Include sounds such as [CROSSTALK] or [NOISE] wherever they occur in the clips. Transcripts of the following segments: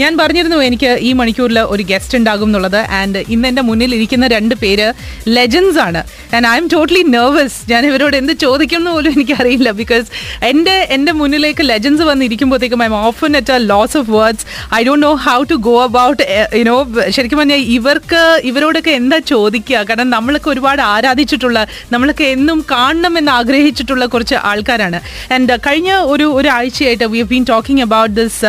ഞാൻ പറഞ്ഞിരുന്നു എനിക്ക് ഈ മണിക്കൂറിൽ ഒരു ഗസ്റ്റ് ഉണ്ടാകും എന്നുള്ളത്. ആൻഡ് ഇന്ന് എന്റെ മുന്നിൽ ഇരിക്കുന്ന രണ്ട് പേര് ലെജൻസ് ആണ്. And I'm totally nervous ഞാൻ ഇവരോട് എന്ത് ചോദിക്കണം പോലും എനിക്കറിയില്ല. ബിക്കോസ് എന്റെ എന്റെ മുന്നിലേക്ക് legends വന്നിരിക്കുമ്പോഴത്തേക്കും I'm often at a loss of words I don't know how to go about you know ശരിക്കും പറഞ്ഞാൽ ഇവർക്ക് ഇവരോടൊക്കെ എന്താ ചോദിക്കുക? കാരണം നമ്മളൊക്കെ ഒരുപാട് ആരാധിച്ചിട്ടുള്ള നമ്മളൊക്കെ എന്നും കാണണം എന്ന് ആഗ്രഹിച്ചിട്ടുള്ള കുറച്ച് ആൾക്കാരാണ്. ആൻഡ് കഴിഞ്ഞ ഒരു ഒരാഴ്ചയായിട്ട് we have been talking about this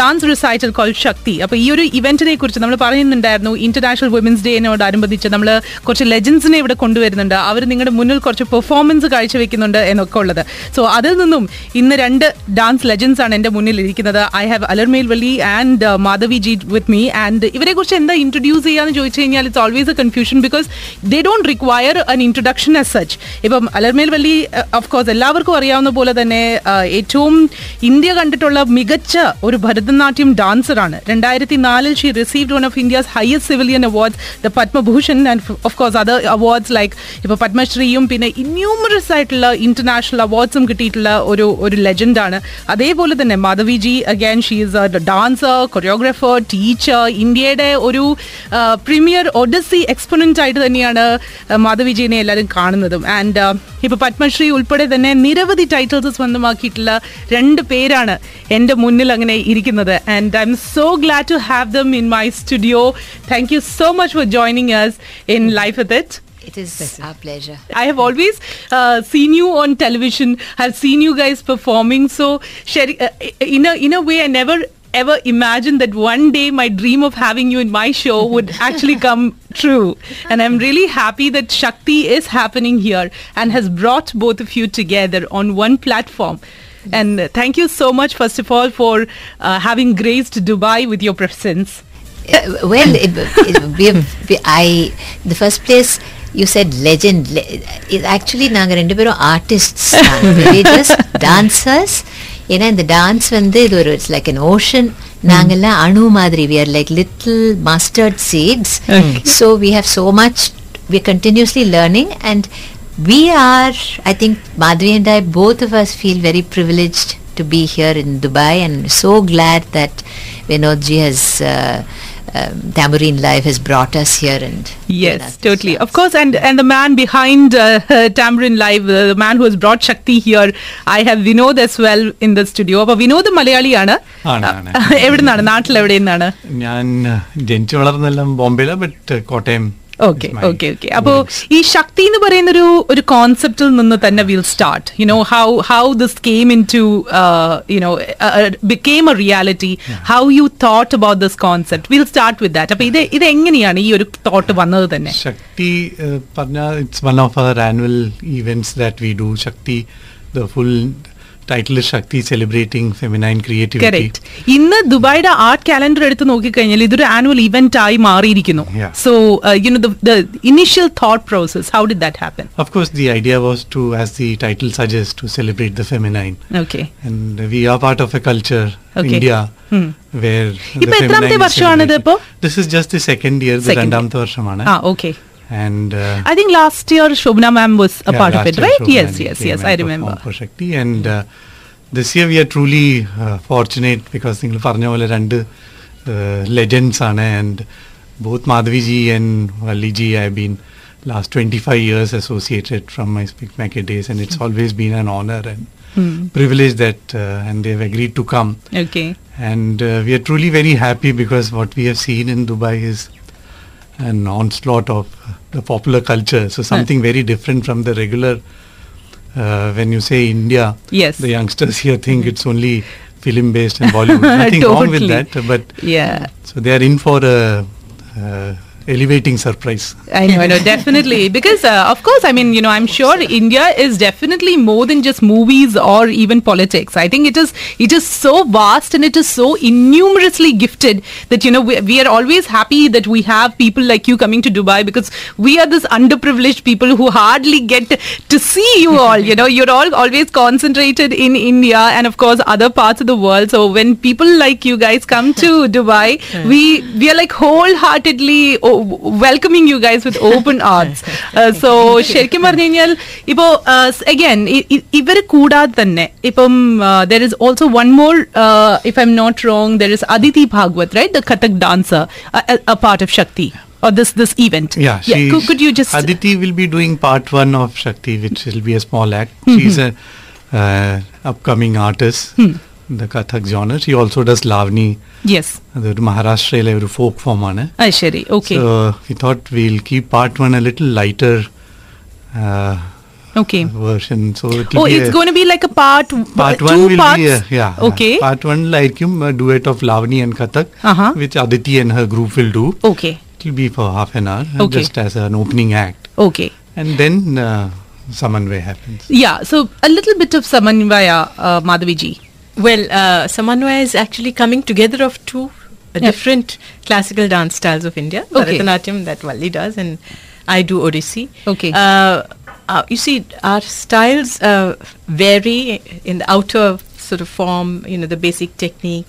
dance recital call Shakti അപ്പോൾ ഈ ഒരു ഇവന്റിനെ കുറിച്ച് നമ്മൾ പറയുന്നുണ്ടായിരുന്നു ഇന്റർനാഷണൽ വുമൻസ് ഡേനോടനുബന്ധിച്ച് നമ്മൾ കുറച്ച് ലെജൻസിനെ ഇവിടെ കൊണ്ടുവരുന്നുണ്ട്. അവർ നിങ്ങളുടെ മുന്നിൽ കുറച്ച് പെർഫോമൻസ് കാഴ്ചവെക്കുന്നുണ്ട് എന്നൊക്കെ ഉള്ളത്. സോ അതിൽ നിന്നും ഇന്ന് രണ്ട് ഡാൻസ് ലെജൻസ് ആണ് എന്റെ മുന്നിൽ ഇരിക്കുന്നത്. I have Alarmel Valli and Madhavi ji with me and ഇവരെ കുറിച്ച് എന്താ ഇൻട്രൊഡ്യൂസ് ചെയ്യാന്ന് ചോദിച്ചു കഴിഞ്ഞാൽ it's always a confusion because they don't require an introduction as such ഇപ്പം അലർമേൽ വലി ഓഫ് കോഴ്സ് എല്ലാവർക്കും അറിയാവുന്ന പോലെ തന്നെ uh, ഏറ്റവും ഇന്ത്യ കണ്ടിട്ടുള്ള മികച്ച ഒരു ഭരതനാട്യം ഡാൻസറാണ് രണ്ടായിരത്തി നാലിൽ she received one of India's highest civilian awards the Padma Bhushan and of course other awards like ഇപ്പോൾ പത്മശ്രീയും പിന്നെ ഇന്യൂമറസ് ആയിട്ടുള്ള ഇന്റർനാഷണൽ അവാർഡ്സും കിട്ടിയിട്ടുള്ള ഒരു ഒരു ലെജൻഡാണ് അതേപോലെ തന്നെ Madhavi ji again she is dancer choreographer teacher ഇന്ത്യയുടെ ഒരു പ്രീമിയർ ഒഡസി എക്സ്പൊണന്റ് ആയിട്ട് തന്നെയാണ് മാധവി ജിനെ എല്ലാവരും കാണുന്നതും. ആൻഡ് ഇപ്പോൾ പത്മശ്രീ ഉൾപ്പെടെ തന്നെ നിരവധി ടൈറ്റിൽസ് സ്വന്തമാക്കിയിട്ടുള്ള രണ്ട് പേരാണ് എന്റെ മുന്നിൽ അങ്ങനെ ഇരിക്കുന്നത്. And I'm so glad to have them in my studio. Thank you so much for joining us in Life with It. It is our pleasure. I have always uh, seen you on television. I've seen you guys performing. So, uh, in a in a way, I never ever imagined that one day my dream of having you in my show [LAUGHS] would actually come true. And I'm really happy that Shakti is happening here and has brought both of you together on one platform. And uh, thank you so much, first of all, for uh, having graced Dubai with your presence. Uh, well, it, it, we have, we, I, the first place you said legend. Le, it actually நாங்கள் ரெண்டு பேரும் artists [LAUGHS] we just dancers ஏன்னா இந்த dance வந்து இது ஒரு it's like an ocean நாங்கெல்லாம் அணு மாதிரி we are like little mustard seeds Okay. so we have so much we're continuously learning and we are i think madhvi and i both of us feel very privileged to be here in dubai and so glad that vinodji has uh, um, tambourine live has brought us here and given us Yes, this totally. Of chance. course, and and the man behind uh, Tamarind Live, uh, the man who has brought Shakti here, I have Vinod as well in the studio. അപ്പോൾ വിനോദ് മലയാളിയാണ് ആണ്, ആണ്. എവിടെ നിന്നാണ് നാട്ടിൽ എവിടെ നിന്നാണ് ഞാൻ ജനിച്ചു വളർന്നെല്ലാം ബോംബെയില but Kottayam okay okay okay അപ്പോ. ഈ ശക്തി എന്ന് പറയുന്ന ഒരു ഒരു കോൺസെപ്റ്റിൽ നിന്ന് തന്നെ will start you know how how this came into you know became a reality how you thought about this concept will start with that അപ്പൊ ഇത് ഇത് എങ്ങനെയാണ് ഈ ഒരു തോട്ട് വന്നത് തന്നെ? ശക്തി പറഞ്ഞ it's one of our annual events that we do Shakti the full title Shakti celebrating feminine creativity correct ഇന്ന് ദുബായിയുടെ ആർട്ട് കാലണ്ടർ എടുത്ത് നോക്കിക്കഴിഞ്ഞാൽ ഇതൊരു ആനുവൽ ഇവന്റ് ആയി മാറിയിരിക്കുന്നു. So you know the initial thought process how did that happen of course the idea was to as the title suggest to celebrate the feminine okay and we are part of a culture India where ഇപ്പോ എത്രാമത്തെ വർഷമാണ് ഇത് ഇപ്പോ? This is just the second year രണ്ടാമത്തെ വർഷമാണ്. ആ okay And uh, I think last year Shobhana ma'am was A yeah, part of last it year right Shobhana yes yes came yes and I performed remember for Shakti. And uh, this year we are truly uh, fortunate because നിങ്ങൾ പറഞ്ഞ പോലെ രണ്ട് legends ആണ് and both Madhavi ji and Valli ji have been last 25 years associated from my Speak Maker days and it's always been an honor and privilege that uh, and they've agreed to come okay and uh, we are truly very happy because what we have seen in Dubai is an onslaught of the popular culture. So something very different from the regular. Uh, when you say India, Yes. the youngsters [LAUGHS] here think it's only film based and Bollywood. [LAUGHS] Nothing wrong with that, but Yeah. so they are in for a uh, elevating surprise. I know, I know, definitely. [LAUGHS] Because, uh, of course, I mean, you know, I'm sure India is definitely more than just movies or even politics. I think it is, it is so vast and it is so innumerously gifted that, you know, we, we are always happy that we have people like you coming to Dubai because we are this underprivileged people who hardly get to see you all. You know, you're all always concentrated in India and, of course, other parts of the world. So when people like you guys come to Dubai, we we are like wholeheartedly welcoming you guys with open [LAUGHS] arts so ശരിക്കും പറഞ്ഞു കഴിഞ്ഞാൽ ഇപ്പോ again ഇവർ കൂടാതെ തന്നെ ഇപ്പം there is also one more if I'm not wrong there is Aditi Bhagwat right the Kathak dancer a part of Shakti or this this event. Yeah, she, Could, could you just Aditi will be doing part one of Shakti, which will be a small act. She's a uh, upcoming artist, the Kathak genre. She also does Lavani. yes? അതൊരു മഹാരാഷ്ട്രയിലെ ഒരു folk form ആണ് Ah, ശരി okay So we thought we'll keep part one a little lighter uh, okay. version. So it will Oh, be it's a- going to be like a part. Part two one will parts? be a, yeah. Okay. Part one like him a duet of Lavani and Kathak, Uh-huh. which Aditi and her group will do. Okay. It will be for half an hour, uh, Okay. just as an opening act, Okay. and then uh, Samanvay happens. Yeah. So a little bit of Samanvaya, uh, Madhaviji. Well, uh, Samanvaya is actually coming together of two uh, Yeah. different classical dance styles of India. Okay. Bharatanatyam that Valli does, and I do Odissi. Okay. Uh, uh, you see, our styles uh, vary in the outer sort of form, you know, the basic technique.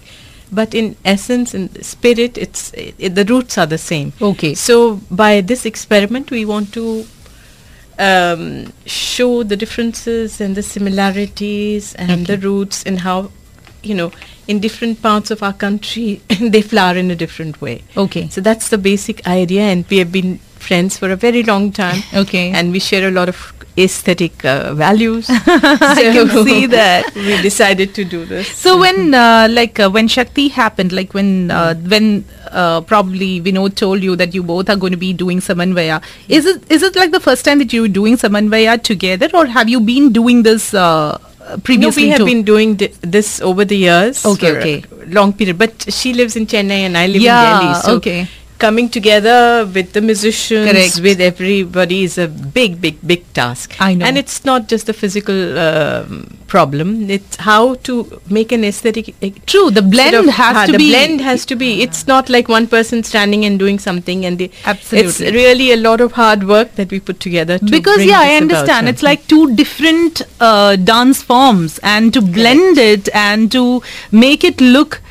But in essence, in spirit, it's it, the roots are the same. Okay. So by this experiment, we want to um, show the differences and the similarities and the roots and how, you know, in different parts of our country, [LAUGHS] they flower in a different way. Okay. So that's the basic idea, and we have been friends for a very long time. [LAUGHS] Okay. And we share a lot of aesthetic uh, values. [LAUGHS] I can see [LAUGHS] that. we decided to do this. So when uh, like uh, when Shakti happened, like when uh, when uh, probably Vinod told you that you both are going to be doing Samanvaya, is it is it like the first time that you were doing Samanvaya together, or have you been doing this uh, No, previously? we have been doing thi- this over the years. Okay, okay. long period. But she lives in Chennai and I live Yeah, in Delhi. So okay. Coming together with the musicians, Correct. with everybody is a big, big, big task. I know. And it's not just a physical um, problem. It's how to make an aesthetic. eh, True, the blend sort of- has ah, to the be- blend has to be. It's not like one person standing and doing something, and the, It's really a lot of hard work that we put together. To because yeah i about. understand it's like two different uh, dance forms and to blend it and to make it look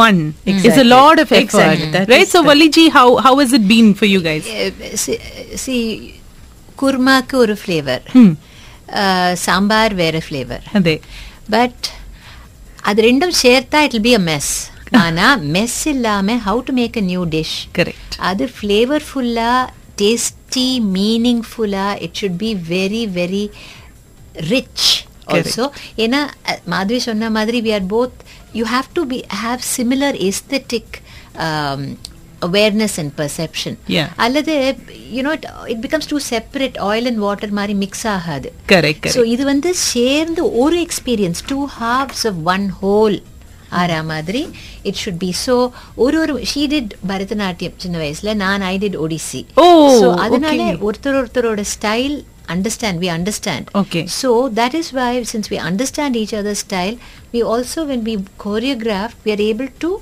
one is a Exactly. lot of effort Exactly. That right is so the- Valiji, how how has it been for you guys C குருமாக்கு ஒரு flavour Hmm. Sambar வேற flavour അതെ but அது ரெண்டும் சேர்த்தா it be a mess ஆனா mess இல்லாம how to make a new dish correct அது ஃப்ளேவர்ஃபுல்லா டேஸ்டி மீனிங்ஃபுல்லா it should be very very rich also ஏன்னா அஹ், மாதவி சொன்ன மாதிரி we are both you have to be have similar aesthetic awareness and perception Yeah. அல்லது you know it becomes two separate oil and water மாதிரி mix ஆகாது. Correct so இது வந்து சேர்ந்து ஒரு experience two halves of one whole ஆறா மாதிரி. It should B so ஒரு ஒரு ஷீ டிட் பரதநாட்டியம் சின்ன வயசுல. நான் ஐ டிட் ஒடிசி ஸோ அதனால. ஒருத்தர் ஒருத்தரோட style understand. We understand. Okay. So that is why since we understand each other's style, we also when we choreograph, we are able to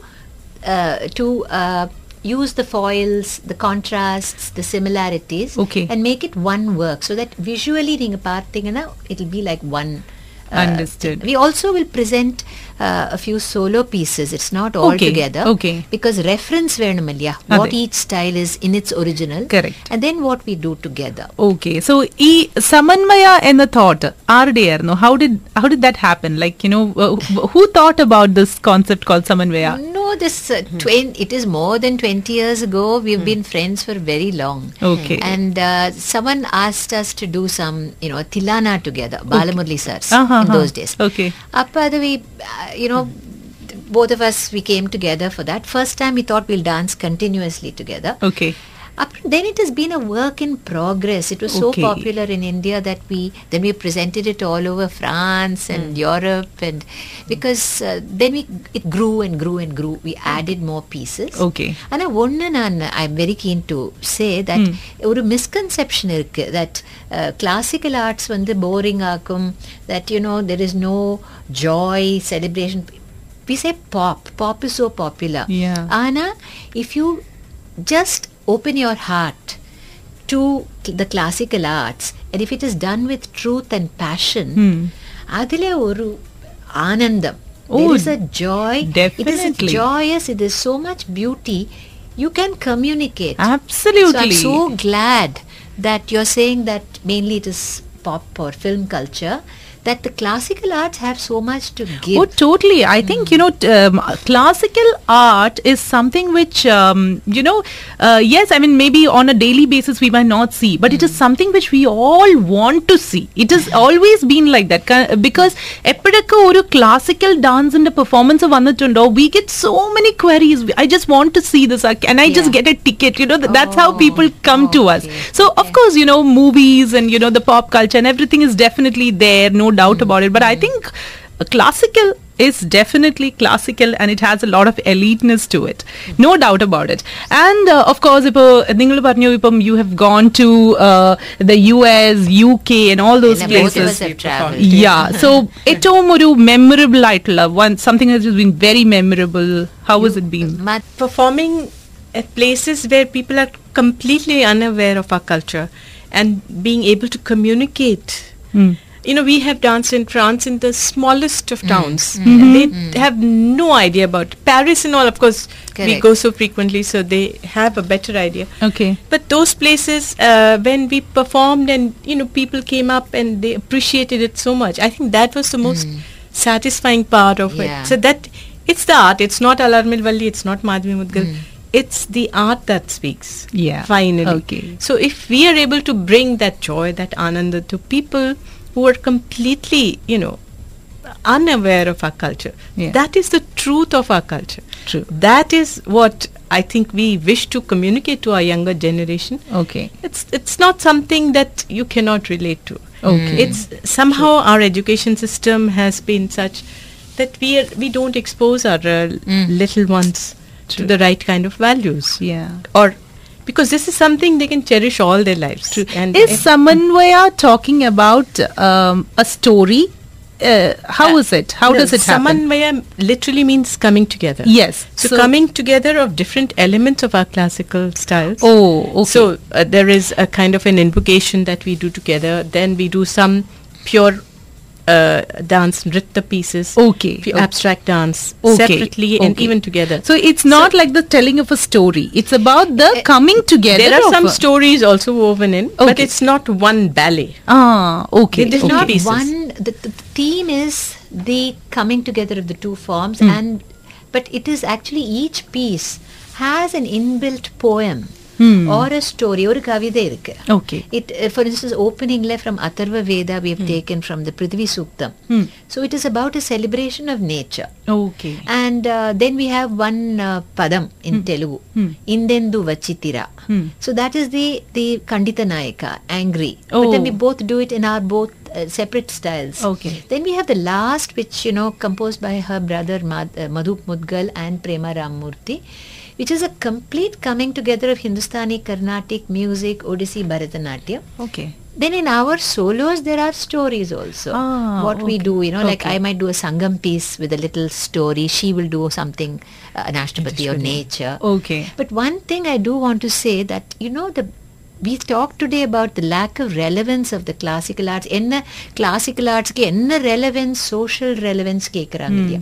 uh, to uh, use the foils, the contrasts, the similarities, okay. and make it one work so that visually, it'll be like one. Uh, Understood. We also will present uh, a few solo pieces. It's not all okay. together. Okay. Because reference Vernamalya, what each style is in its original. Correct. And then what we do together. Okay. So ഈ സമന്മയ എന്ന thought ആരുടെയായിരുന്നു how did how did that happen like you who thought about this concept called call Samanvaya know this. Uh, hmm. twen- it is more than twenty years ago. We've hmm. been friends for very long. Okay. And uh, someone asked us to do some, you know, Tilana together, okay. Balamurli sirs uh-huh, in uh-huh. those days. Okay. Up by we, uh, you know both of us we came together for that first time we thought we'll dance continuously together okay Up, then it has been a work in progress. It was so Okay. popular in India that we then we presented it all over France and Europe, and because uh, then we it grew and grew and grew. We added more pieces. Okay. ஆனால் ஒன்று நான் I am very keen to say that ஒரு misconception இருக்கு that classical arts வந்து boring ஆக்கும் that you know there is no Joy celebration we say pop pop is so popular Yeah. ஆனால் if you just open your heart to the classical arts and if it is done with truth and passion hmm. adile oru anandam oh, there is a joy. Definitely. it is joyous it is so much beauty you can communicate. Absolutely. So i'm so glad that you're saying that mainly it is pop or film culture that the classical arts have so much to give. Oh, totally. I think, you know, t- um, classical art is something which, um, you know, uh, yes, I mean, maybe on a daily basis we might not see, but it is something which we all want to see. It has always been like that. Ka- Because എപ്പോഴൊക്കെ ഒരു classical ഡാൻസിന്റെ performance വന്നിട്ടുണ്ടോ we get so many queries I just want to see this and I just Yeah. get a ticket you know th- that's how Oh, people come to us okay, so of course you know movies and you know the pop culture and everything is definitely there no doubt about it but i think uh, classical is definitely classical and it has a lot of eliteness to it no doubt about it and uh, of course ഇപ്പോൾ നിങ്ങൾ പറഞ്ഞു ഇപ്പം you have gone to uh, the US UK and all those And both of places us have traveled. yeah so ഏറ്റവും ഒരു memorable ആയിട്ടുള്ള one something that has been very memorable how has it been Ma- performing at places where people are completely unaware of our culture and being able to communicate. Hmm. You know, we have danced in France in the smallest of mm. towns. Mm-hmm. They mm. Mm. have no idea about Paris and all. Of course, we go so frequently, so they have a better idea. okay But those places, uh, when we performed and you know people came up and they appreciated it so much, I think that was the most satisfying part of Yeah. it. So that it's the art. It's not Alarmel Valli. It's not Madhvi Mudgal. It's the art that speaks. Yeah. Finally. Okay. So if we are able to bring that joy, that ananda to people who are completely, you know, unaware of our culture, Yeah. that is the truth of our culture. True. That is what I think we wish to communicate to our younger generation. okay It's it's not something that you cannot relate to. Okay. It's somehow our education system has been such that we are, we don't expose our uh, little ones True. to the right kind of values. yeah Or because this is something they can cherish all their lives. And is Samanvaya talking about um, a story? Uh, how is it? How no, does it happen? Samanvaya literally means coming together. Yes. So, coming together of different elements of our classical styles. Oh, okay. So uh, there is a kind of an invocation that we do together. Then we do some pure uh, dance, nritta pieces. Okay, pu- okay. Abstract dance Okay, separately and even together. So it's not like the telling of a story. It's about the coming together. there are of some a- stories also woven in, but it's not one ballet. Ah, okay. It is okay. not pieces. one the, the theme is the coming together of the two forms Hmm. and but it is actually each piece has an inbuilt poem. or a story ஒரு கவிதை இருக்கு Okay. it uh, for instance openingல from atharva veda we have taken from the prithvi suktam Hmm. so it is about a celebration of nature Okay. and uh, then we have one uh, padam in Telugu, Hmm. Indendu Vachitira. Hmm. So that is the the Kandita Nayaka, angry. But then we Oh. both do it in our both uh, separate styles. Okay. Then we have the last, which you know, composed by her brother Mad- uh, Madhup Mudgal and Prema Ramurthy, which is a complete coming together of Hindustani, Carnatic music, Odissi, Bharatanatyam. Okay. Then in our solos, there are stories also. Ah, what we okay. do, you know, like Okay. I might do a Sangam piece with a little story. She will do something, uh, an Ashtapati or nature. Okay. But one thing I do want to say that, you know, the we talked today about the lack of relevance of the classical arts. என்ன classical arts க்கு என்ன relevance, social relevance கேக்குறாங்க இல்லையா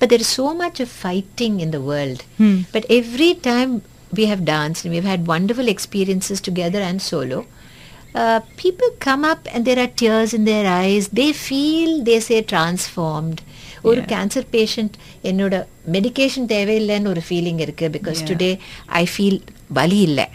but there is so much of fighting in the world. Hmm. But every time we have danced and we've had wonderful experiences together and solo, uh, people come up and there are tears in their eyes. They feel, they say, transformed. ஒரு Yeah. Cancer patient என்னோட medication தேவையில்லைன்னு ஒரு feeling இருக்கு because Yeah. Today I feel வலி இல்லை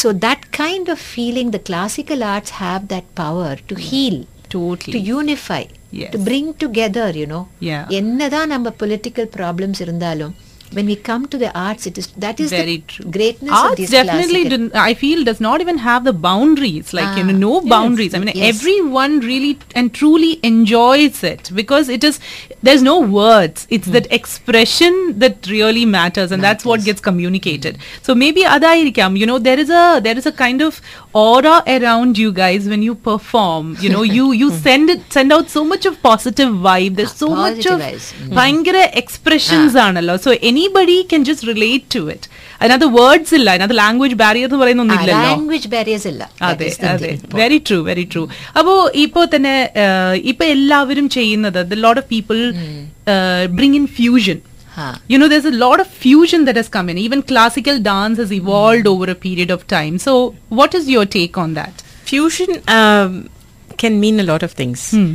so that kind of feeling the classical arts have that power to heel Totally. To unify Yes. to bring together you know. என்னதான் நம்ம political problems இருந்தாலும் when we come to the arts, it is that is Very the true. greatness arts of these definitely. Did, I feel does not even have the boundaries, like ah, you know, no ah, yes, boundaries. I mean, yes. everyone really and truly enjoys it because it is. There's no words. It's hmm. that expression that really matters, and matters. that's what gets communicated. Hmm. So maybe Adairikam, you know, there is a there is a kind of aura around you guys when you perform. You know, you you [LAUGHS] hmm. send it send out so much of positive vibe. There's ah, so positive much of mm. bhangara expressions ah. So any anybody can just relate to it അതിനകത്ത് words ഇല്ല അതിനകത്ത് language barrier എന്ന് പറയുന്ന Ah, ഒന്നുമില്ലല്ലോ language barriers ഇല്ല That അതെ is the അതെ main point. Very true very true അപ്പോ ഇപ്പോ തന്നെ ഇപ്പൊ എല്ലാവരും ചെയ്യുന്നത് ലോട്ട് of people bring in fusion Huh. You know, there's a lot of fusion that has come in. Even classical dance has evolved over a period of time. So, what is your take on that? Fusion um, can mean a lot of things. Hmm.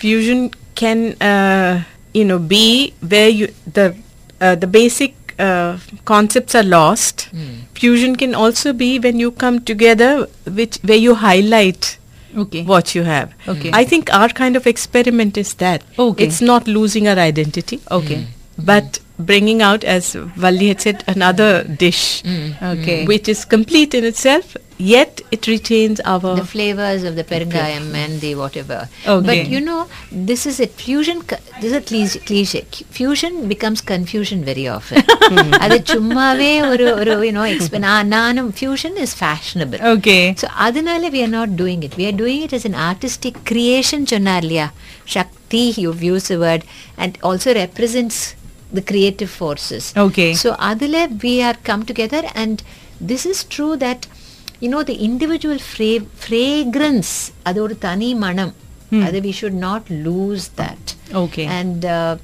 Fusion can, uh, you know, be where you the uh, the basic uh, concepts are lost. Fusion can also be when you come together, which where you highlight Okay. what you have. Okay. I think our kind of experiment is that. Okay. It's not losing our identity. Okay. But bringing out, as Valli had said, another dish, Okay. which is complete in itself, yet it retains our. the flavors of the perangayam and the whatever. Okay. But you know, this is it. Fusion, co- this is a cliche. cliche. Fusion becomes confusion very often. [LAUGHS] அது சும்மாவே ஒரு ஒரு you know exp- நான் நானும் fusion is fashionable. Okay. So அதனால we are not doing it. We are doing it as an artistic creation சொன்னார் இல்லையா Shakti, you've used the word, and also represents the creative forces. Okay. So Adile, we are come together and this is true that, you know, the individual fra- fragrance, adoru tani manam, hmm. other we should not lose that. Okay. And uh,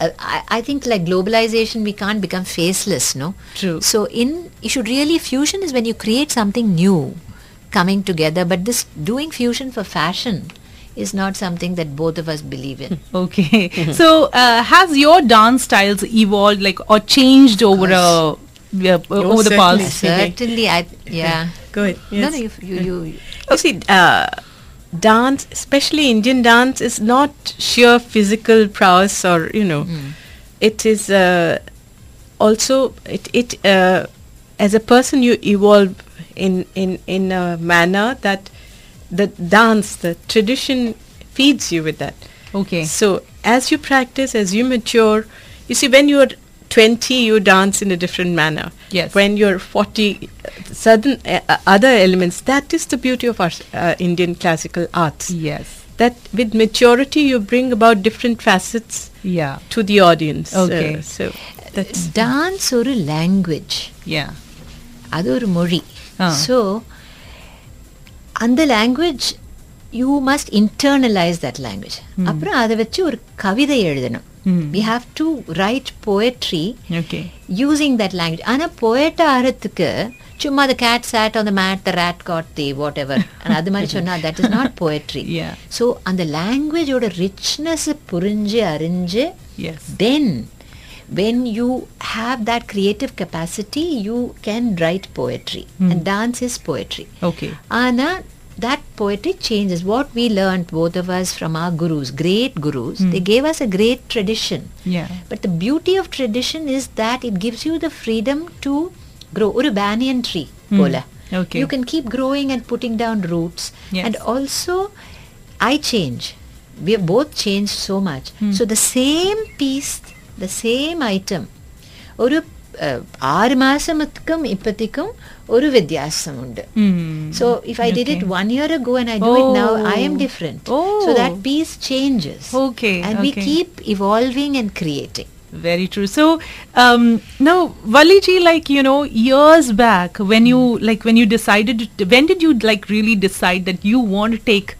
I, I, think like globalization, we can't become faceless, no? True. So in, you should really, fusion is when you create something new coming together, but this doing fusion for fashion is not something that both of us believe in [LAUGHS] Okay. so, uh, has your dance styles evolved, like, or changed over a yeah, uh, over the past? certainly i yeah Go ahead. no Yes. no you, you, you You see, uh, dance, especially Indian dance, is not sheer physical prowess or, you know, it is uh, also, it, it uh, as a person, you evolve in, in, in a manner that the dance, the tradition feeds you with that. Okay. So as you practice, as you mature, you see when you're 20, you dance in a different manner. Yes. When you're 40, uh, certain uh, uh, other elements. That is the beauty of our uh, Indian classical arts. Yes. That with maturity you bring about different facets Yeah. to the audience. Okay. Uh, so that's dance ஒரு language Yeah. அது ஒரு மொழி Ah. So அந்த language you must internalise that language அப்புறம் அதை வச்சு ஒரு கவிதை எழுதணும். We have to write poetry using that language ஆனால் போயட் ஆகிறதுக்கு சும்மா the cat sat on the mat the rat caught the whatever அது மாதிரி சொன்னால் that is not poetry so அந்த லாங்குவேஜோட ரிச்னஸ் புரிஞ்சு அறிஞ்சு தென் when you have that creative capacity you can write poetry hmm. and dance is poetry Okay. Anna, that poetry changes. What we learned, both of us, from our gurus, great gurus, they hmm. gave us a great tradition. Yeah. But the beauty of tradition is that it gives you the freedom to grow. Or a banyan tree, hmm. pola. Okay. You can keep growing and putting down roots. Yes. And also, I change. We have both changed so much. So the same piece, the same item. ഒരു ആറ് മാസമൊക്കെ ഇപ്പത്തേക്കും ഒരു വ്യത്യാസമുണ്ട്. So if I did it one year I and I do it now I am different so that piece changes and we keep evolving and creating very true. So um, now valiji like you know years back when you like when you decided to, when did you like really decide that you want to take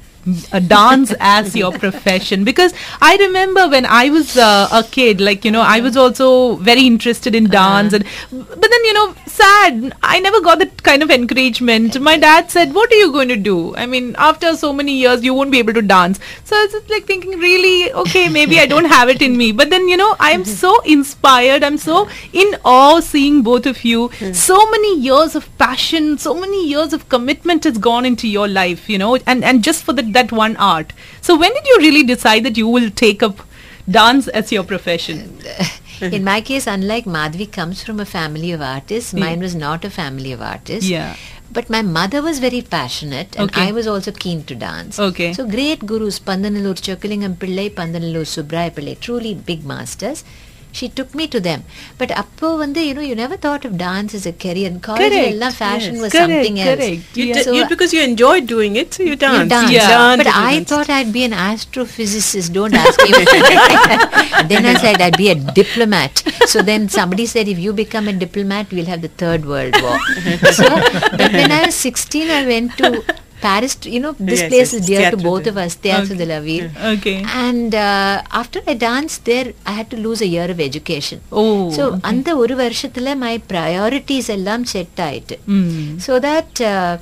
uh, dance [LAUGHS] as your profession? Because I remember when I was uh, a kid, like you know, I was also very interested in uh-huh. dance, and but then you know, sad, I never got that kind of encouragement. My dad said, "What are you going to do? I mean, after so many years, you won't be able to dance." So I was just like thinking, really, okay, maybe I don't have it in me. But then you know, I am so inspired. I'm so in awe seeing both of you. Hmm. So many years of passion, so many years of commitment has gone into your life, you know, and and just for that that one art. So when did you really decide that you will take up dance as your profession? [LAUGHS] In my case, unlike Madhvi comes from a family of artists, mine was not a family of artists. Yeah. But my mother was very passionate and Okay. I was also keen to dance. Okay. So great gurus, Pandanallur Chokkalingam Pillai, Pandanallur Subbaraya Pillai, truly big masters she took me to them but appo vande you know you never thought of dance as a career in college ella fashion was correct, something correct. else. You yeah. so you, because you enjoyed doing it so you danced, you danced. Yeah. But i thought i'd be an astrophysicist don't ask me [LAUGHS] then i said i'd be a diplomat so then somebody said if you become a diplomat we'll have the third world war [LAUGHS] so but when i was 16 i went to Paris, you know, this Yes, place yes, is dear to Théâtre both de- of us, Théâtre Okay. de la Ville. Okay. And uh, after I danced there, I had to lose a year of education. Oh, So, okay. அந்த ஒரு வருஷத்துல my priorities எல்லாம் set ஆயிட்டு Mm. so that uh,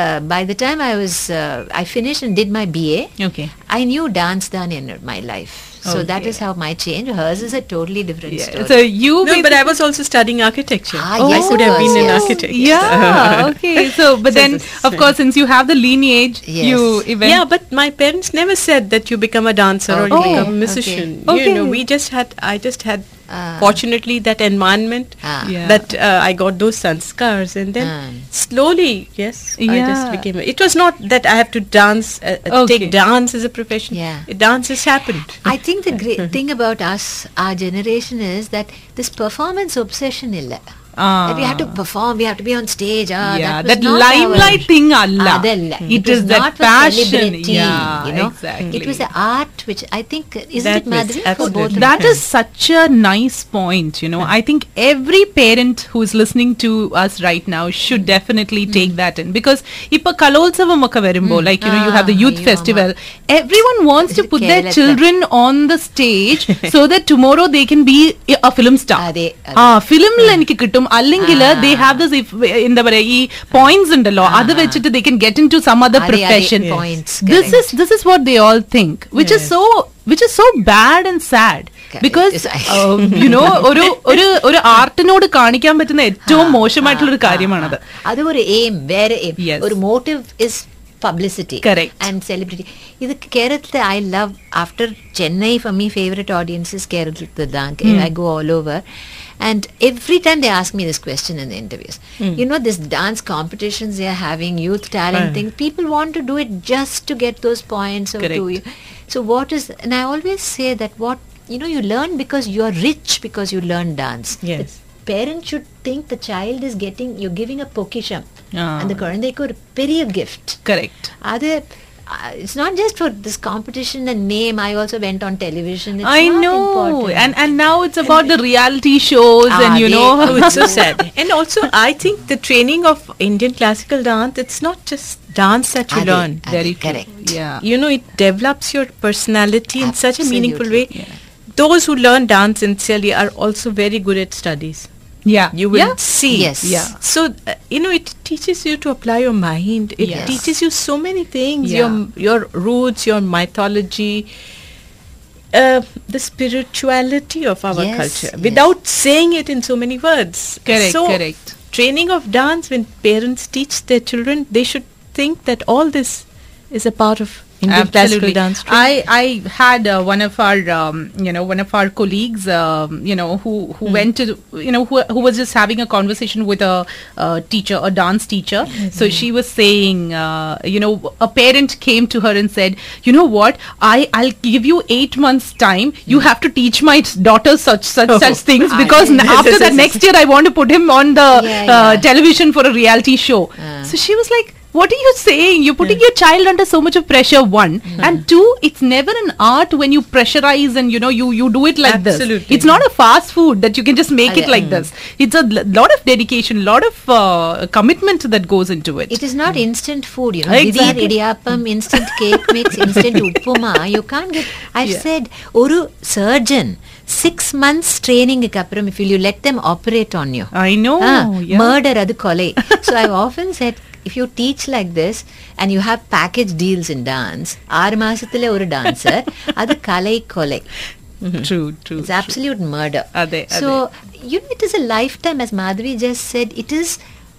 uh, by the time I was uh, I finished and did my BA Okay. I knew dance done in my life so that Okay. is how my change hers is a totally different Yeah. story So you No, but I was also studying architecture. Ah, I yes, could have been course, an yes. architect. Yeah. [LAUGHS] okay. So, but So then, of course, since you have the lineage, Yes. you even Yeah, but my parents never said that you become a dancer or you become a musician. Okay. You know, we just had, I just had, Ah. fortunately, that environment Ah. Yeah. that uh, I got those sanskars, and then Ah. slowly, yes, I just became. A, it was not that I have to dance, uh, uh, Okay. take dance as a profession. Yeah. dance has happened. I think the great [LAUGHS] thing about us, our generation, is that this performance obsession illa. Ah. That we have to perform, we have to be on stage. Ah, yeah, that, was that not limelight our, thing, Allah. അതല്ല. It was is that not for passion. celebrity, Yeah, you know. exactly. It was the art which I think isn't That it was Madhuri for absolutely. both of That is such a nice point. You know, I think every parent who is listening to us right now should definitely take that in because ipa kalolsavam okka varumbo like you know you have the Ah, youth ayyo, festival. Everyone wants to put their Kerala. children on the stage [LAUGHS] so that tomorrow they can be a film star. അതെ, അതെ. ആ ഫിലിമിൽ എനിക്ക് കിട്ടും കിട്ടും. അല്ലെങ്കിൽ they have this എന്താ പറയാ ഈ പോയിന്റ്സ് ഉണ്ടല്ലോ. അത് വെച്ചിട്ട് they can get into some other profession this is this is what they all think which is so which is so bad and sad because you know ഒരു ഒരു ഒരു ആർട്ടിനോട് കാണിക്കാൻ പറ്റുന്ന ഏറ്റവും മോശമായിട്ടുള്ള ഒരു കാര്യമാണത്. അതൊരു എയിം വേറെ ഒരു motive is publicity correct and celebrity இது கேரளத்துல I love after Chennai for me favourite audiences கேரளத்து தான் I go all over And every time they ask me this question in the interviews, mm. you know, this dance competitions they are having, youth talent uh. thing, people want to do it just to get those points. or do you. so what is, and I always say that what, you know, you learn because you are rich because you learn dance. Yes. It's parent should think the child is getting, you're giving a பொக்கிஷம் Ah. அந்த குழந்தைக்கு ஒரு பெரிய gift correct அது uh, it's not just for this competition and name i also went on television it's I not know, important. and and now it's about the reality shows, Ah, and you they- know, Oh, it's [LAUGHS] so sad. [LAUGHS] And also, I think the training of Indian classical dance, it's not just dance that you Adi, learn. Adi, Very true. correct Yeah. You know, it develops your personality in such a meaningful way. Absolutely, Those who learn dance sincerely are also very good at studies. yeah, You will yeah. see. Yes. Yeah. So, uh, you know, it teaches you to apply your mind. It Yes. teaches you so many things. Yeah. Your your roots, your mythology, uh, the spirituality of our Yes, culture, yes. without saying it in so many words. Correct, So, correct. Training of dance when parents teach their children, they should think that all this is a part of Indian classical dance. I I had uh, one of our um, you know one of our colleagues um, you know who who Hmm. went to you know who who was just having a conversation with a, uh teacher a dance teacher. Mm-hmm. So she was saying uh, you know a parent came to her and said you know what I I'll give you eight months time. You have to teach my daughter such such Oh. such things because n- after [LAUGHS] that next year I want to put him on the Yeah, uh, yeah. television for a reality show. Ah. So she was like, what are you saying? You're putting your child under so much of pressure, one. Hmm. And two, it's never an art when you pressurize and, you know, you, you do it like this. Absolutely. It's not a fast food that you can just make it Ade- like this. It's a l- lot of dedication, lot of uh, commitment that goes into it. it is not instant food you know Exactly. Didir, idiyappam instant cake mix instant [LAUGHS] uppuma you can't get i've Yeah. said ஒரு surgeon six months training க்கு அப்புறம் if you let them operate on you I know. Ah, yeah. murder அது கொலை [LAUGHS] so i've often said if you teach like this and you have package deals in dance ஆறு மாசத்துல ஒரு dancer அது கலை கொலை True, true. it's absolute murder Ade, so you know it is a lifetime as madhuri just said it is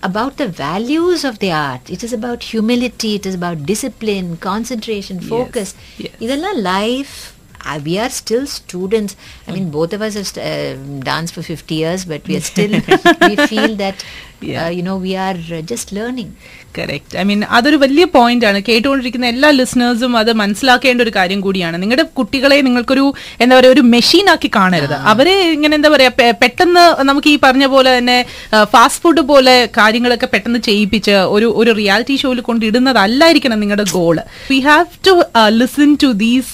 about the values of the art it is about humility it is about discipline concentration focus yes. இதெல்லாம் life uh, we are still students i mean both of us have st- uh, danced for 50 years but we are still [LAUGHS] we feel that Yeah. uh, you know we are uh, just learning correct I mean അതൊരു വലിയ point ആണ്. കേട്ടുകൊണ്ടിരിക്കുന്ന എല്ലാ ലിസ്ണേഴ്സും അത് മനസ്സിലാക്കേണ്ട ഒരു കാര്യം കൂടിയാണ്. നിങ്ങളുടെ കുട്ടികളെ നിങ്ങൾക്കൊരു എന്താ പറയുക ഒരു മെഷീൻ ആക്കി കാണരുത്. അവരെ ഇങ്ങനെ എന്താ പറയാ പെട്ടെന്ന് നമുക്ക് ഈ പറഞ്ഞ പോലെ തന്നെ ഫാസ്റ്റ് ഫുഡ് പോലെ കാര്യങ്ങളൊക്കെ പെട്ടെന്ന് ചെയ്യിപ്പിച്ച് ഒരു ഒരു റിയാലിറ്റി ഷോയിൽ കൊണ്ടിടുന്നതല്ലായിരിക്കണം നിങ്ങളുടെ goal we have to listen to these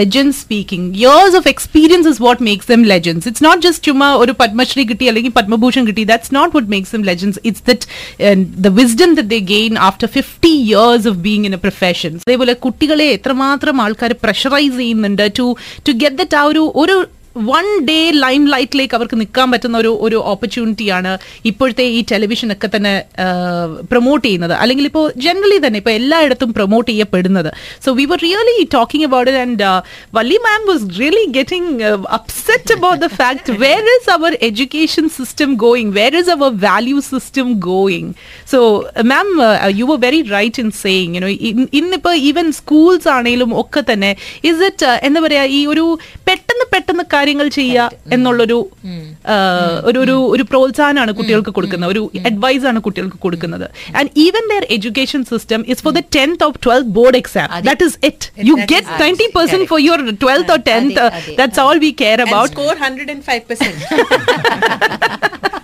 legend speaking years of experience is what makes them legends it's not just ചുമ്മാ ഒരു പത്മശ്രീ കിട്ടി അല്ലെങ്കിൽ പത്മഭൂഷൺ കിട്ടി. That's not what makes them legends legends. It's that wisdom the wisdom that they gain after 50 years of being in a profession. അതേപോലെ കുട്ടികളെ എത്രമാത്രം ആൾക്കാർ pressurise ചെയ്യുന്നുണ്ട് ടു ടു ഗെറ്റ് ദറ്റ് ആ ഒരു ഒരു വൺ ഡേ ലൈം ലൈറ്റിലേക്ക് അവർക്ക് നിൽക്കാൻ പറ്റുന്ന ഒരു ഒരു ഓപ്പർച്യൂണിറ്റിയാണ് ഇപ്പോഴത്തെ ഈ ടെലിവിഷൻ ഒക്കെ തന്നെ പ്രൊമോട്ട് ചെയ്യുന്നത്. അല്ലെങ്കിൽ ഇപ്പോൾ ജനറലി തന്നെ ഇപ്പോൾ എല്ലായിടത്തും പ്രൊമോട്ട് ചെയ്യപ്പെടുന്നത്. So we were really talking about it and Valli ma'am was really getting upset about the fact where is our education system going where is our value system going so ma'am you were very right in saying you know ഇന്നിപ്പോൾ even schools ആണെങ്കിലും ഒക്കെ തന്നെ is it എന്താ പറയുക ഈ ഒരു പെട്ടെന്ന് പെട്ടെന്ന് കാര്യങ്ങൾ ചെയ്യുക എന്നുള്ളൊരു ഒരു ഒരു ഒരു പ്രോത്സാഹനമാണ് കുട്ടികൾക്ക് കൊടുക്കുന്നത്. ഒരു അഡ്വൈസ് ആണ് കുട്ടികൾക്ക് കൊടുക്കുന്നത്. And even their education system is for the tenth of twelfth board exam that is it you get twenty percent for your twelfth or tenth. That's all we care about score 105%. Five things.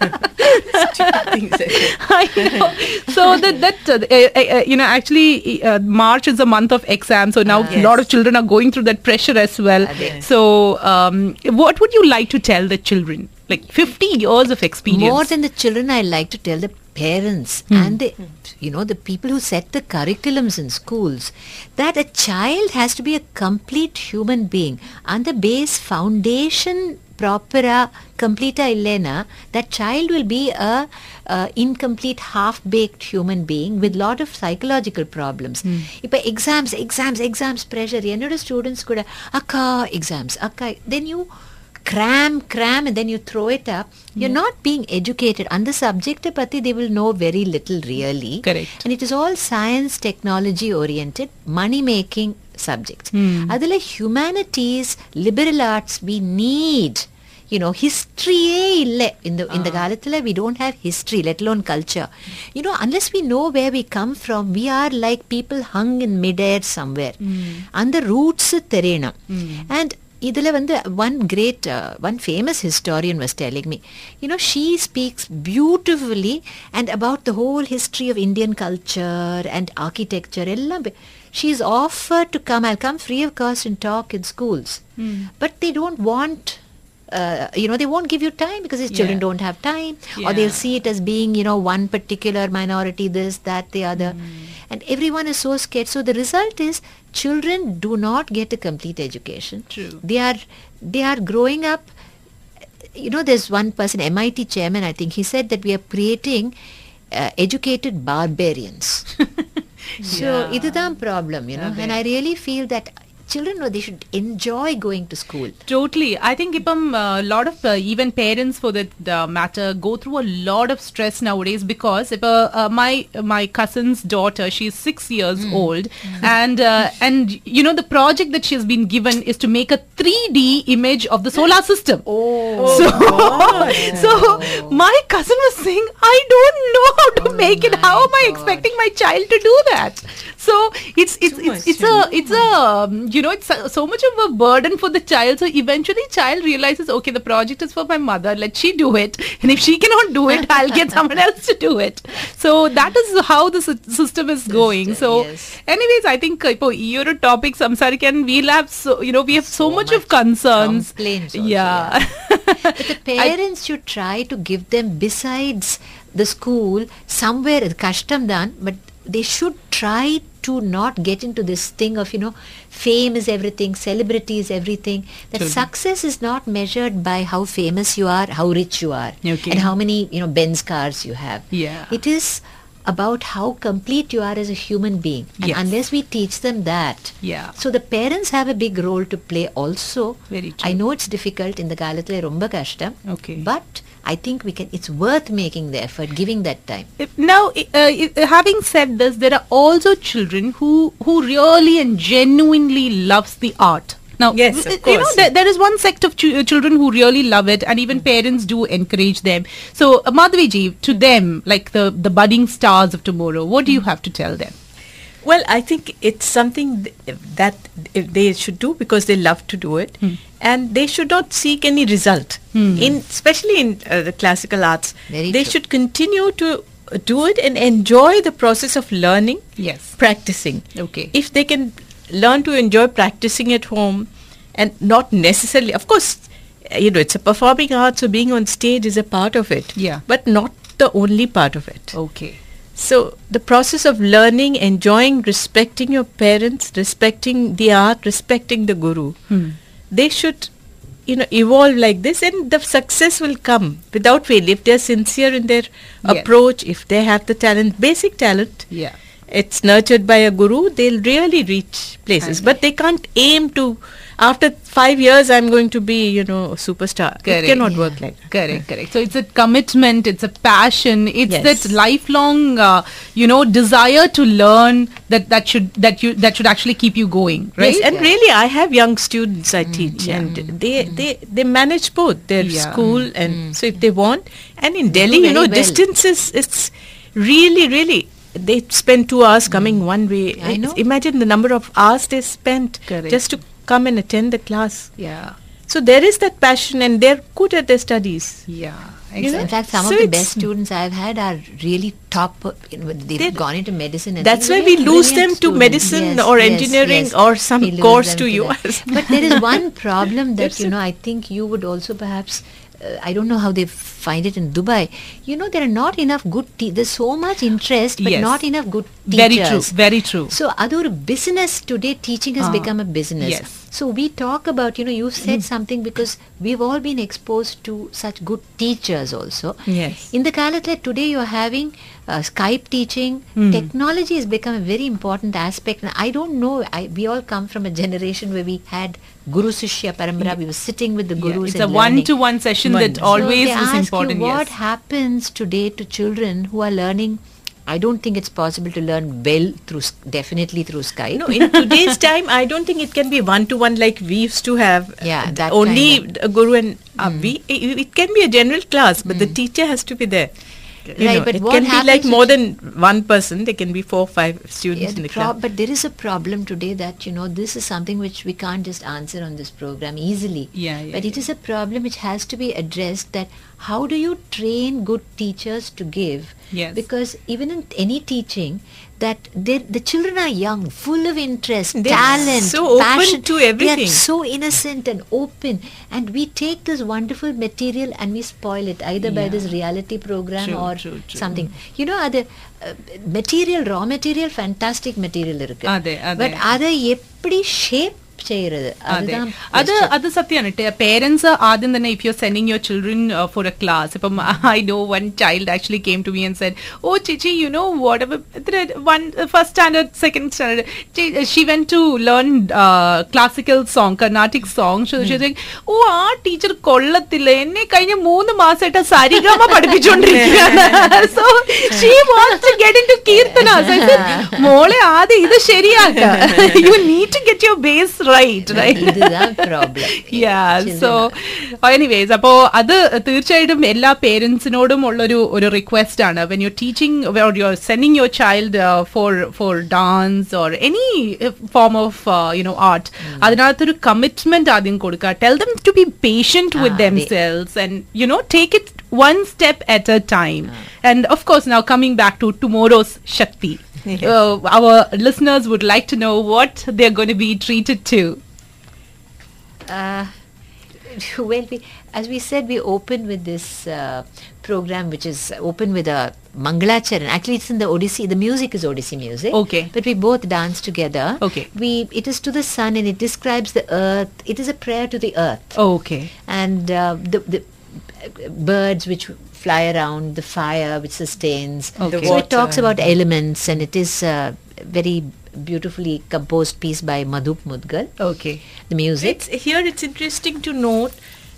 I know. [LAUGHS] So that that uh, uh, uh, you know actually uh, March is a month of exams, so now a lot of children are going through that pressure as well. So um, what would you like to tell the children? Like 50 years of experience. More than the children, I like to tell the parents and the, you know, the people who set the curriculums in schools that a child has to be a complete human being. And the base foundation proper complete illena that child will be a, uh incomplete half-baked human being with lot of psychological problems இப்போ exams exams exams pressure என்னோட students கூட அக்கா exams அக்கா then you cram cram and then you throw it up you're not being educated and the subject pati they will know very little really Correct. and it is all science technology oriented money making subjects adula humanities liberal arts we need you know historyயே இல்லை இந்த இந்த காலத்துல we don't have history let alone culture you know unless we know where we come from we are like people hung in midair somewhere அந்த roots தெரியணும் and இதுல வந்து one great uh, one famous historian was telling me you know she speaks beautifully and about the whole history of indian culture and architecture எல்லாம் பே- she's offered to come i'll come free of cost and talk in schools but they don't want uh, you know they won't give you time because these children Yeah. don't have time or they'll Yeah. see it as being you know one particular minority this that the other and everyone is so scared so the result is children do not get a complete education True. they are they are growing up you know there's one person mit chairman i think he said that we are creating uh, educated barbarians [LAUGHS] so Yeah. இதுதான் problem you know and i really feel that children know they should enjoy going to school Totally. I think Ipam, a lot of uh, even parents for that uh, matter go through a lot of stress nowadays because if uh, uh, my my cousin's daughter, she's six years old, and uh, and you know the project that she's been given is to make a 3D image of the solar system. Oh, [LAUGHS] so [LAUGHS] so my cousin was saying, I don't know how to make it. How am I expecting my child to do that? So it's it's Too it's, it's a it's a um, you know, it's so, much of a burden for the child. So eventually, child realizes, okay, the project is for my mother. Let she do it, and if she cannot do it, I'll get someone else to do it. So that is how the system is going. So, anyways, I think uh, for your topic, Samsarikan, we'll have so you know we have so, so much, much, of concerns. Also, yeah. yeah. [LAUGHS] but the parents I, should try to give them besides the school somewhere custom done but they should try to not get into this thing of, you know, fame is everything, celebrity is everything. That Children. success is not measured by how famous you are, how rich you are, okay. and how many, you know, Benz cars you have. Yeah. It is about how complete you are as a human being. And yes. unless we teach them that. Yeah. So the parents have a big role to play also. Very true. I know it's difficult in the Kalathile Rumba Kashtam. Okay. But I think we can it's worth making the effort giving that time Now, uh, having said this, there are also children who who really and genuinely loves the art. Now, Yes, of course. you know, there, there is one sect of ch- children who really love it, and even parents do encourage them. So, uh, Madhviji, to them, like the the budding stars of tomorrow, what do you have to tell them? Well, I think it's something th- that they should do because they love to do it, and they should not seek any result. In especially in uh, the classical arts, Very they true. should continue to uh, do it and enjoy the process of learning, Yes. practicing. Okay. If they can learn to enjoy practicing at home, and not necessarily, of course, uh, you know, it's a performing art, so being on stage is a part of it. Yeah. But not the only part of it. Okay. So the process of learning, enjoying, respecting your parents, respecting the art, respecting the guru, hmm. they should, you know, evolve like this, and the success will come without fail if they're sincere in their Yes. approach. If they have the talent, basic talent, Yeah. it's nurtured by a guru, they'll really reach places. But they can't aim to. After five years, I'm going to be, you know, a superstar. Correct. It cannot Yeah. work like that. Correct, correct. So it's a commitment, it's a passion, it's Yes. that lifelong, uh, you know, desire to learn that that should that you that should actually keep you going, right? Yes, and really, I have young students I mm, teach, yeah. and mm, they mm. they they manage both their Yeah. school and so if they want, and in Delhi, you know, well. distance is it's really really. They spend two hours coming one way. I know. Imagine the number of hours they spent Correct. just to come and attend the class. yeah, So there is that passion, and they're good at their studies. yeah. You know, In fact, some so of the best students I've had are really top. uh, you know, They've gone into medicine. And That's why we lose brilliant them to students. medicine Yes, or yes, engineering yes. or some course them to that. US. But there is [LAUGHS] one problem that you know. I think you would also perhaps. Uh, I don't know how they find it in Dubai. You know, there are not enough good. Te- there's so much interest, but Yes. not enough good teachers. Very true, very true. So, other business today, teaching has Ah, become a business. yes. So we talk about, you know, you said mm. something because we've all been exposed to such good teachers also. Yes. In the Kalatle today you're having uh, Skype teaching. Mm. Technology has become a very important aspect. And I don't know, I, we all come from a generation where we had Guru Shishya Parampara. Mm. We were sitting with the Yeah, gurus it's a one-to-one session One. that So So always they is ask important. You what yes. happens today to children who are learning? I don't think it's possible to learn well through, definitely through Skype. No, in today's time, I don't think it can be one to one like we used to have. Yeah, uh, that only kind a guru and uh, we. It, it can be a general class, but the teacher has to be there. You Right, know, but it can be like more than one person. There can be four, five students Yeah, in the class. but there is a problem today that you know this is something which we can't just answer on this program easily. Yeah, yeah, but it is a problem which has to be addressed. That how do you train good teachers to give? Yes. Because even in any teaching, that they- the children are young, full of interest, They're talent, so open passion. to They everything. are so innocent and open, and we take this wonderful material and we spoil it either by Yeah. this reality program True, or true, true. something. You know, அது material raw material fantastic material இருக்கு அதே, அதே. But அதை எப்படி shape ചെയ്യരുത്. അത് അത്. സത്യമാണ് പേരൻസ് ആദ്യം തന്നെ if you sending your children for a class ഇപ്പം I know one child actually came to me and said oh ചേച്ചി you know what one first standard second standard she went to learn classical song Carnatic song oh ആ teacher കൊള്ളത്തില്ല. എന്നെ കഴിഞ്ഞ മൂന്ന് മാസമായിട്ട് സരിഗമ പഠിപ്പിച്ചുകൊണ്ടിരിക്കുകയാണ് so she wants to [LAUGHS] get into [LAUGHS] Keerthana മോളെ ആദ്യം ഇത് ശരിയാക്കുക you need to get your base right right yeah so anyways അപ്പോൾ അത് തീർച്ചയായിട്ടും എല്ലാ പേരൻസിനോടും ഉള്ളൊരു ഒരു റിക്വസ്റ്റ് ആണ്. When you teaching or you are sending your child for for dance or any form of you know art അതിനകത്തൊരു commitment ആദ്യം കൊടുക്കുക. Tell them to be patient with themselves and you know take it one step at a time and of course now coming back to tomorrow's shakti uh, our listeners would like to know what they're going to be treated to Uh, [LAUGHS] well, we, as we said, we open with this uh, program, which is open with a Mangalacharan. Actually, it's in the Odissi. The music is Odissi music. Okay. But we both dance together. Okay. We it is to the sun and it describes the earth. It is a prayer to the earth. okay and uh, the, the birds which fly around, the fire which sustains. Okay. So it talks about elements, and it is a very beautifully composed piece by Madhup Mudgal. okay The music. It's, here it's interesting to note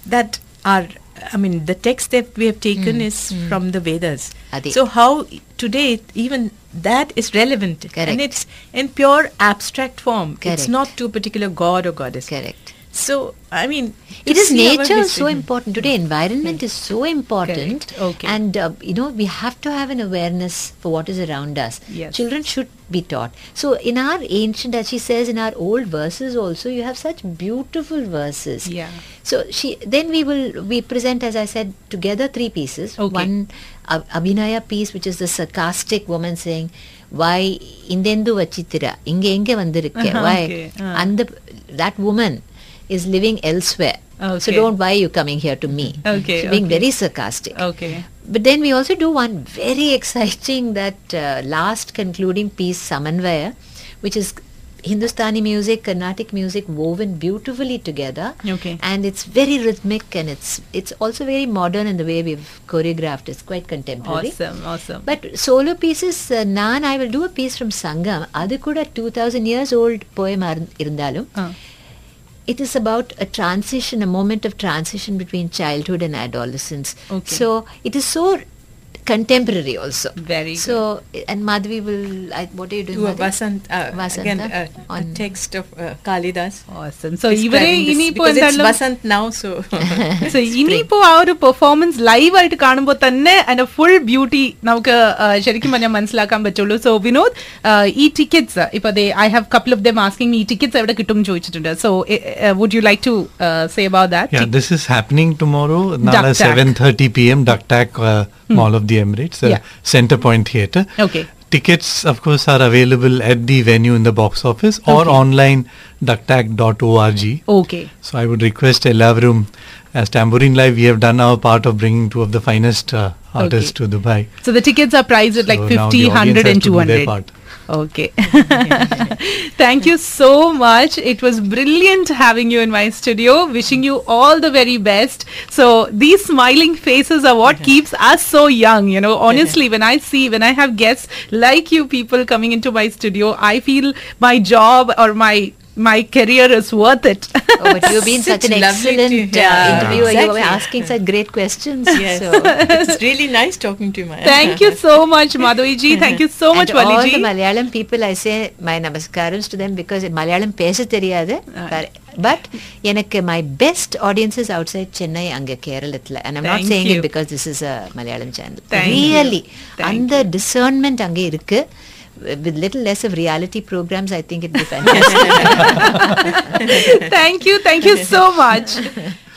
that our, I mean, the text that we have taken mm, is mm. from the Vedas. Adi. So how today even that is relevant, Correct. and it's in pure abstract form. It's not to a particular god or goddess. Correct. So I mean, It is nature is so important today. Environment is so important, Correct. Okay. and uh, you know we have to have an awareness for what is around us. Yes. Children should be taught. So in our ancient, as she says, in our old verses also, you have such beautiful verses. Yeah. So she then we will we present as I said together three pieces. Okay. One uh, Abhinaya piece, which is the sarcastic woman saying, "Why indendu vachitira inge inge? Uh-huh, [LAUGHS] Why?" okay. Uh is living elsewhere. Okay. So don't buy you coming here to me. Okay. Being okay. very sarcastic. Okay. But then we also do one very [LAUGHS] exciting that uh, last concluding piece, Samanvaya, which is Hindustani music, Carnatic music woven beautifully together. Okay. And it's very rhythmic and it's it's also very modern in the way we've choreographed. It's quite contemporary. Awesome, awesome. But solo pieces, uh, Nan, I will do a piece from Sangam. Adu 2000 years old poem irundalum. Uh it is about a transition, a moment of transition between childhood and adolescence. Okay. So it is so contemporary also. Very so, and Madhavi will, what are you doing? Do a uh, vasant, again, uh, on text of uh, Kalidas. Awesome. So, even this, this, because it's now, so. [LAUGHS] so, inipo our performance live at Kanambotane and a full beauty. Now, Sherikimanya Manslakam Bacholo. So, Vinod, uh, e tickets, uh, they, I have a couple of them asking me tickets. So, uh, so would you like to uh, say about that? Yeah, this is happening tomorrow, 7 30 p.m., Duck hmm. Mall of the Emirates, yeah. Center Point Theatre. Okay. Tickets, of course, are available at the venue in the box office or okay. online ductac.org. Okay. So I would request a lav room, as Tambourine Live, we have done our part of bringing two of the finest uh, artists okay. to Dubai. So the tickets are priced at so like 50, 100 and 200. Okay. [LAUGHS] Thank you so much. It was brilliant having you in my studio. Wishing you all the very best. So these smiling faces are what keeps us so young. You know, honestly, when I see, when I have guests like you people coming into my studio, I feel my job or my my career is worth it. Oh, but you've been such an lovely to- excellent uh, yeah, interviewer. You were exactly. asking such great questions. yes, So. it's really nice talking to you, Maya. Thank you so much, Madhuri Thank you so much, and all Valiji. the Malayalam people, I say my namaskarams to them because Malayalam பேச தெரியாது but எனக்கு my best audience is outside Chennai அங்க கேரளத்துல and I'm not Thank saying you. it because this is a Malayalam channel Thank you. really Thank அந்த discernment அங்க இருக்கு with little less of reality programs I think it'd be fantastic [LAUGHS] thank you. Thank you so much. [LAUGHS]